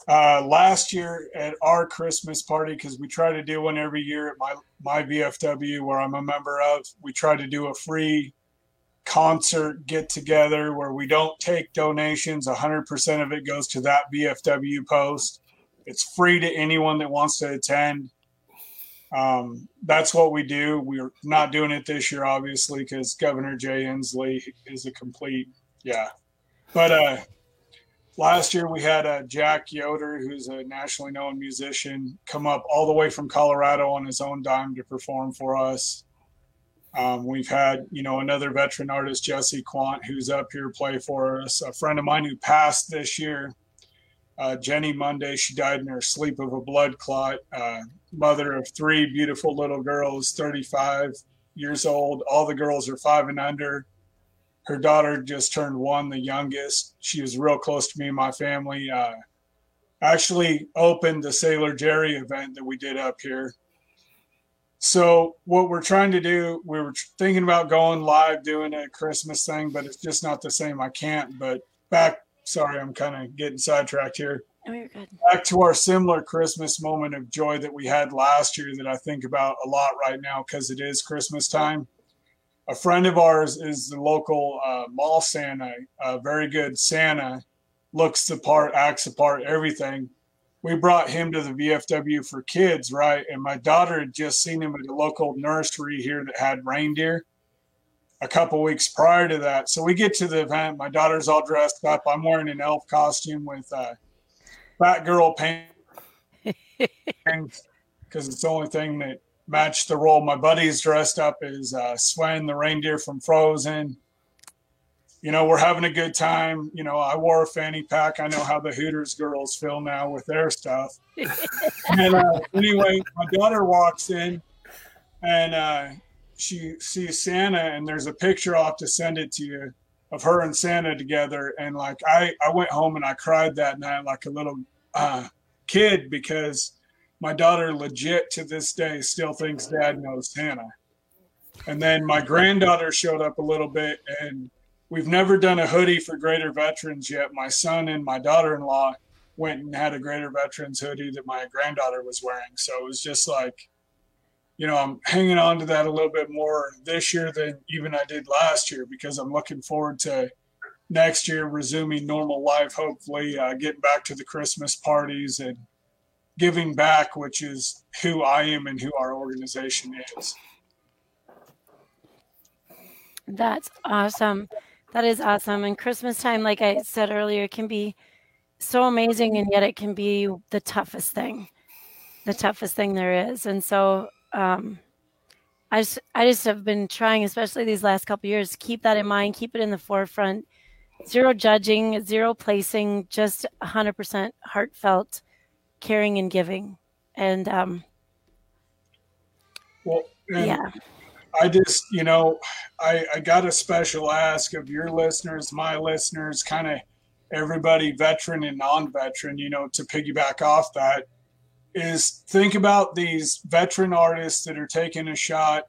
uh, last year at our Christmas party, because we try to do one every year at my my VFW where I'm a member of, we try to do a free concert get together where we don't take donations. 100% of it goes to that VFW post. It's free to anyone that wants to attend um, that's what we do. We're not doing it this year, obviously, because Governor Jay Inslee is a complete, yeah. But uh, last year we had uh, Jack Yoder, who's a nationally known musician, come up all the way from Colorado on his own dime to perform for us. Um, we've had, you know, another veteran artist, Jesse Quant, who's up here play for us. A friend of mine who passed this year, uh, Jenny Monday. She died in her sleep of a blood clot. Uh, mother of three beautiful little girls, 35 years old. All the girls are five and under. Her daughter just turned one, the youngest. She was real close to me and my family. Uh, actually opened the Sailor Jerry event that we did up here. So what we're trying to do, we were thinking about going live doing a Christmas thing, but it's just not the same. I can't. But back, sorry, I'm kind of getting sidetracked here oh, you're good. back to our similar Christmas moment of joy that we had last year that I think about a lot right now because it is Christmas time. A friend of ours is the local uh, mall Santa, a very good Santa, looks the part, acts the part, everything. We brought him to the VFW for kids, right? And my daughter had just seen him at a local nursery here that had reindeer. a couple weeks prior to that. So we get to the event. My daughter's all dressed up. I'm wearing an elf costume with uh, fat girl paint because it's the only thing that matched the role. My buddy's dressed up as uh, Sven, the reindeer from Frozen. You know, we're having a good time. You know, I wore a fanny pack. I know how the Hooters girls feel now with their stuff. and uh, anyway, my daughter walks in and uh, she sees Santa, and there's a picture. I'll have to send it to you of her and Santa together. And like, I, I went home and I cried that night like a little uh, kid because my daughter legit to this day still thinks dad knows Hannah. And then my granddaughter showed up a little bit and we've never done a hoodie for greater veterans yet. My son and my daughter-in-law went and had a greater veterans hoodie that my granddaughter was wearing. So it was just like, you know, I'm hanging on to that a little bit more this year than even I did last year because I'm looking forward to next year resuming normal life, hopefully uh, getting back to the Christmas parties and giving back, which is who I am and who our organization is. That's awesome. That is awesome. And Christmas time, like I said earlier, can be so amazing, and yet it can be the toughest thing, the toughest thing there is. And so, um, I just, I just have been trying, especially these last couple years, keep that in mind, keep it in the forefront. Zero judging, zero placing, just 100% heartfelt caring and giving. And um, Well, and yeah, I just, you know, I, I got a special ask of your listeners, my listeners, kind of everybody, veteran and non veteran, you know, to piggyback off that is think about these veteran artists that are taking a shot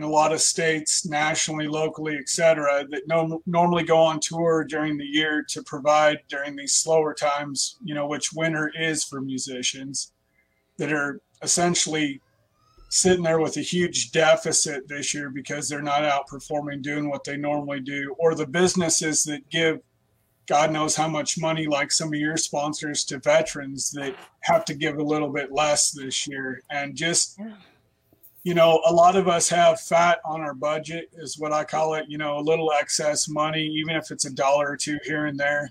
in a lot of states, nationally, locally, et cetera, that no, normally go on tour during the year to provide during these slower times, you know, which winter is for musicians that are essentially sitting there with a huge deficit this year because they're not outperforming doing what they normally do, or the businesses that give God knows how much money, like some of your sponsors to veterans that have to give a little bit less this year. And just, you know, a lot of us have fat on our budget, is what I call it, you know, a little excess money, even if it's a dollar or two here and there.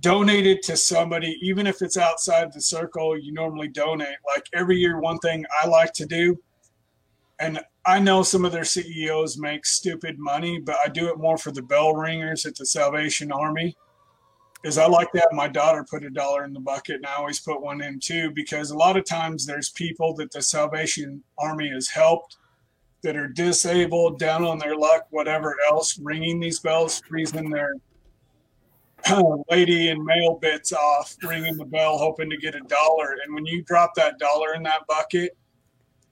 Donate it to somebody, even if it's outside the circle you normally donate. Like every year, one thing I like to do, and I know some of their CEOs make stupid money, but I do it more for the bell ringers at the Salvation Army. Is I like to have my daughter put a dollar in the bucket, and I always put one in too, because a lot of times there's people that the Salvation Army has helped that are disabled, down on their luck, whatever else, ringing these bells, freezing their lady and male bits off, ringing the bell, hoping to get a dollar. And when you drop that dollar in that bucket,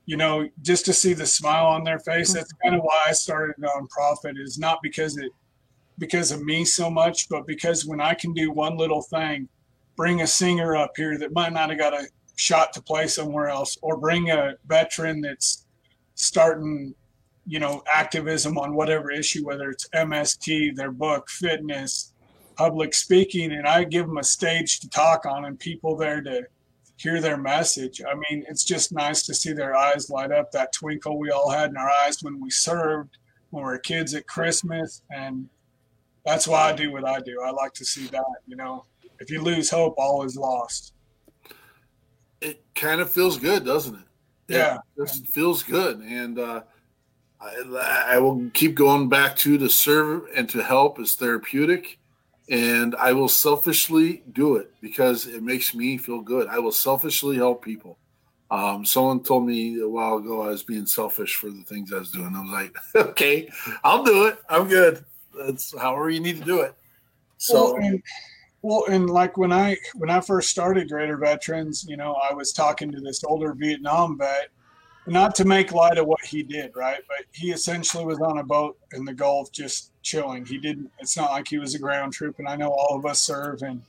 you know, just to see the smile on their face. Mm-hmm. That's kind of why I started a nonprofit. Is not because it because of me so much, but because when I can do one little thing, bring a singer up here that might not have got a shot to play somewhere else, or bring a veteran that's starting, you know, activism on whatever issue, whether it's MST, their book, fitness, public speaking, and I give them a stage to talk on and people there to hear their message. I mean, it's just nice to see their eyes light up, that twinkle we all had in our eyes when we served, when we were kids at Christmas. And that's why I do what I do. I like to see that, you know, if you lose hope, all is lost. It kind of feels good, doesn't it? Yeah. It just feels good. And uh, I, I will keep going back to to serve and to help is therapeutic. And I will selfishly do it because it makes me feel good. I will selfishly help people. Um, someone told me a while ago I was being selfish for the things I was doing. I was like, okay, I'll do it. I'm good. That's however you need to do it. So well, and, well, and like when I when I first started Greater Veterans, you know, I was talking to this older Vietnam vet, not to make light of what he did, right? But he essentially was on a boat in the Gulf just chilling. He didn't. It's not like he was a ground troop, and I know all of us serve, and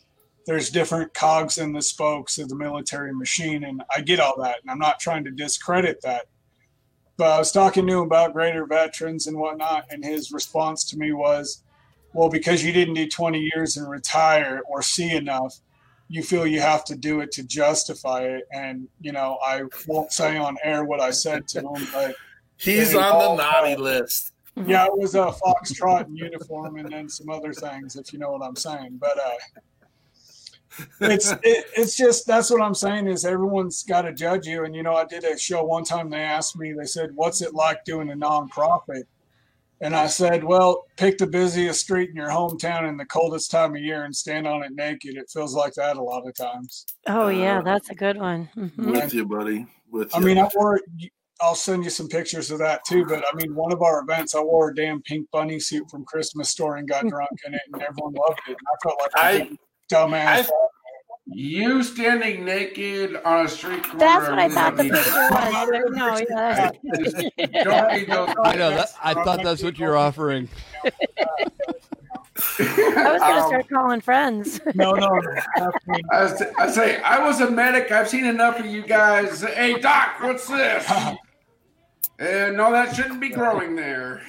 there's different cogs in the spokes of the military machine, and I get all that, and I'm not trying to discredit that. But I was talking to him about greater veterans and whatnot, and his response to me was, "Well, because you didn't do 20 years and retire or see enough, you feel you have to do it to justify it." And you know, I won't say on air what I said to him, but he's on the naughty list. Yeah, it was a foxtrot in uniform and then some other things, if you know what I'm saying. But uh, it's it, it's just that's what I'm saying is everyone's got to judge you. And you know, I did a show one time. They asked me, they said, "What's it like doing a nonprofit?" And I said, "Well, pick the busiest street in your hometown in the coldest time of year and stand on it naked. It feels like that a lot of times." Oh yeah, Uh, that's a good one. Mhm. With you, buddy. With you. I mean, I wore. I'll send you some pictures of that too. But I mean, one of our events, I wore a damn pink bunny suit from Christmas store and got drunk in it, and everyone loved it. And I felt like a I- big dumbass. You standing naked on a street corner. That's what I thought the with picture was. No, yeah. Don't need those. I know that. I thought that's what you're offering. I was gonna Um, start calling friends. no, no, no. I, was, I say I was a medic. I've seen enough of you guys. Hey doc, what's this? And no, that shouldn't be growing there.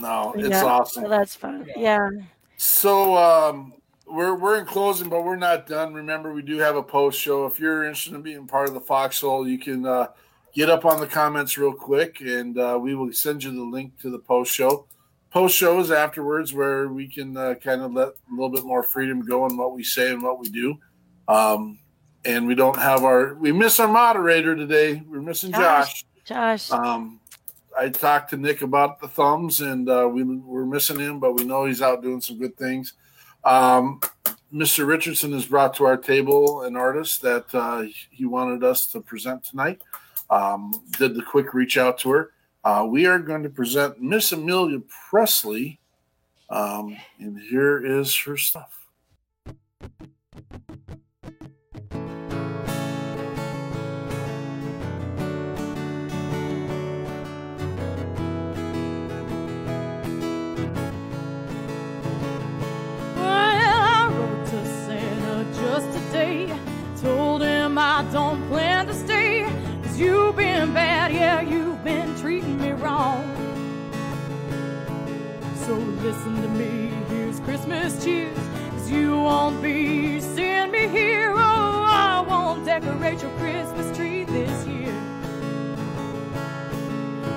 no, it's yeah, awesome. So that's fun. Yeah. So um, we're we're in closing, but we're not done. Remember, we do have a post show. If you're interested in being part of the Foxhole, you can uh, get up on the comments real quick, and uh, we will send you the link to the post show. Post shows afterwards, where we can uh, kind of let a little bit more freedom go in what we say and what we do. Um, and we don't have our we miss our moderator today. We're missing Josh. Josh. Josh. Um, I talked to Nick about the thumbs, and uh, we we're missing him, but we know he's out doing some good things. Um, Mr. Richardson has brought to our table an artist that uh, he wanted us to present tonight. Um, did the quick reach out to her. Uh, we are going to present Miss Amelia Presley, um, and here is her stuff. Listen to me, here's Christmas cheers. Cause you won't be seeing me here. Oh, I won't decorate your Christmas tree this year.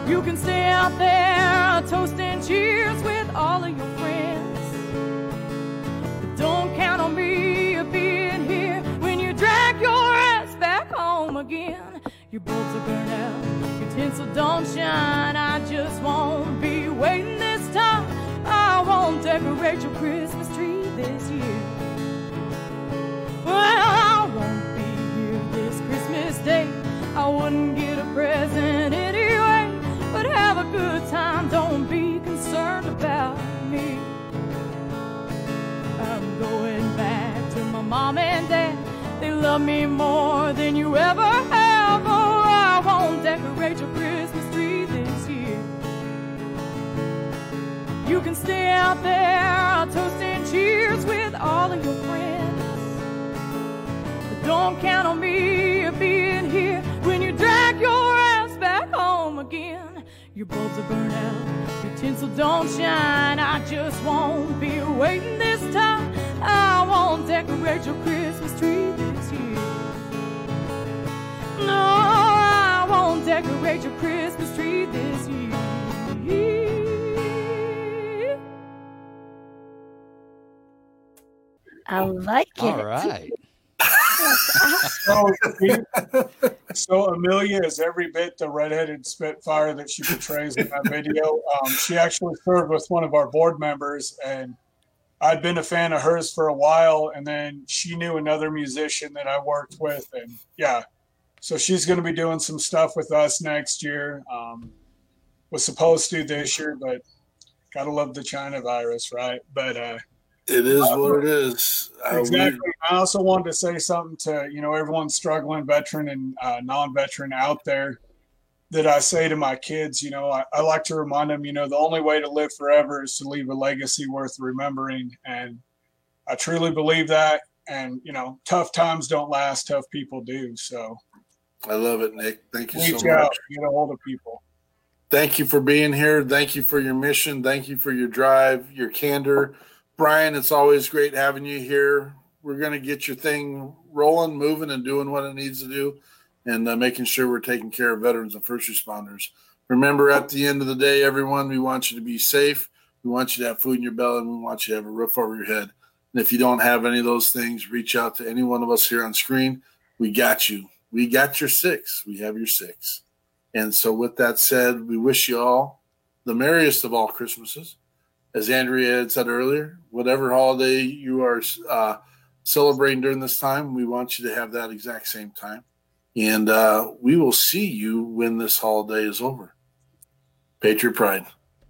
You can stay out there toasting cheers with all of your friends. But don't count on me being here when you drag your ass back home again. Your bulbs are burned out, your tinsel don't shine. I just won't be waiting this time. Won't decorate your Christmas tree this year. Well, I won't be here this Christmas day. I wouldn't get a present anyway. But have a good time, don't be concerned about me. I'm going back to my mom and dad. They love me more than you ever have. Oh, I won't decorate your Christmas can stay out there toasting cheers with all of your friends. But don't count on me being here when you drag your ass back home again. Your bulbs are burned out, your tinsel don't shine. I just won't be waiting this time. I won't decorate your Christmas tree this year. I like it. All right. So, so Amelia is every bit the redheaded spitfire that she portrays in that video. Um, she actually served with one of our board members, and I'd been a fan of hers for a while. And then she knew another musician that I worked with, and yeah, so she's going to be doing some stuff with us next year. Um, was supposed to this year, but gotta love the China virus, right? But uh, It is what it is. Uh, Exactly. I also wanted to say something to you know everyone struggling, veteran and uh, non-veteran out there. That I say to my kids, you know, I, I like to remind them, you know, the only way to live forever is to leave a legacy worth remembering, and I truly believe that. And you know, tough times don't last; tough people do. So I love it, Nick. Thank you reach so out, get a hold of people. Thank you for being here. Thank you for your mission. Thank you for your drive, your candor. Brian, it's always great having you here. We're going to get your thing rolling, moving, and doing what it needs to do, and uh, making sure we're taking care of veterans and first responders. Remember, at the end of the day, everyone, we want you to be safe. We want you to have food in your belly, and we want you to have a roof over your head. And if you don't have any of those things, reach out to any one of us here on screen. We got you. We got your six. We have your six. And so, with that said, we wish you all the merriest of all Christmases. As Andrea had said earlier, whatever holiday you are uh, celebrating during this time, we want you to have that exact same time. And uh, we will see you when this holiday is over. Patriot Pride.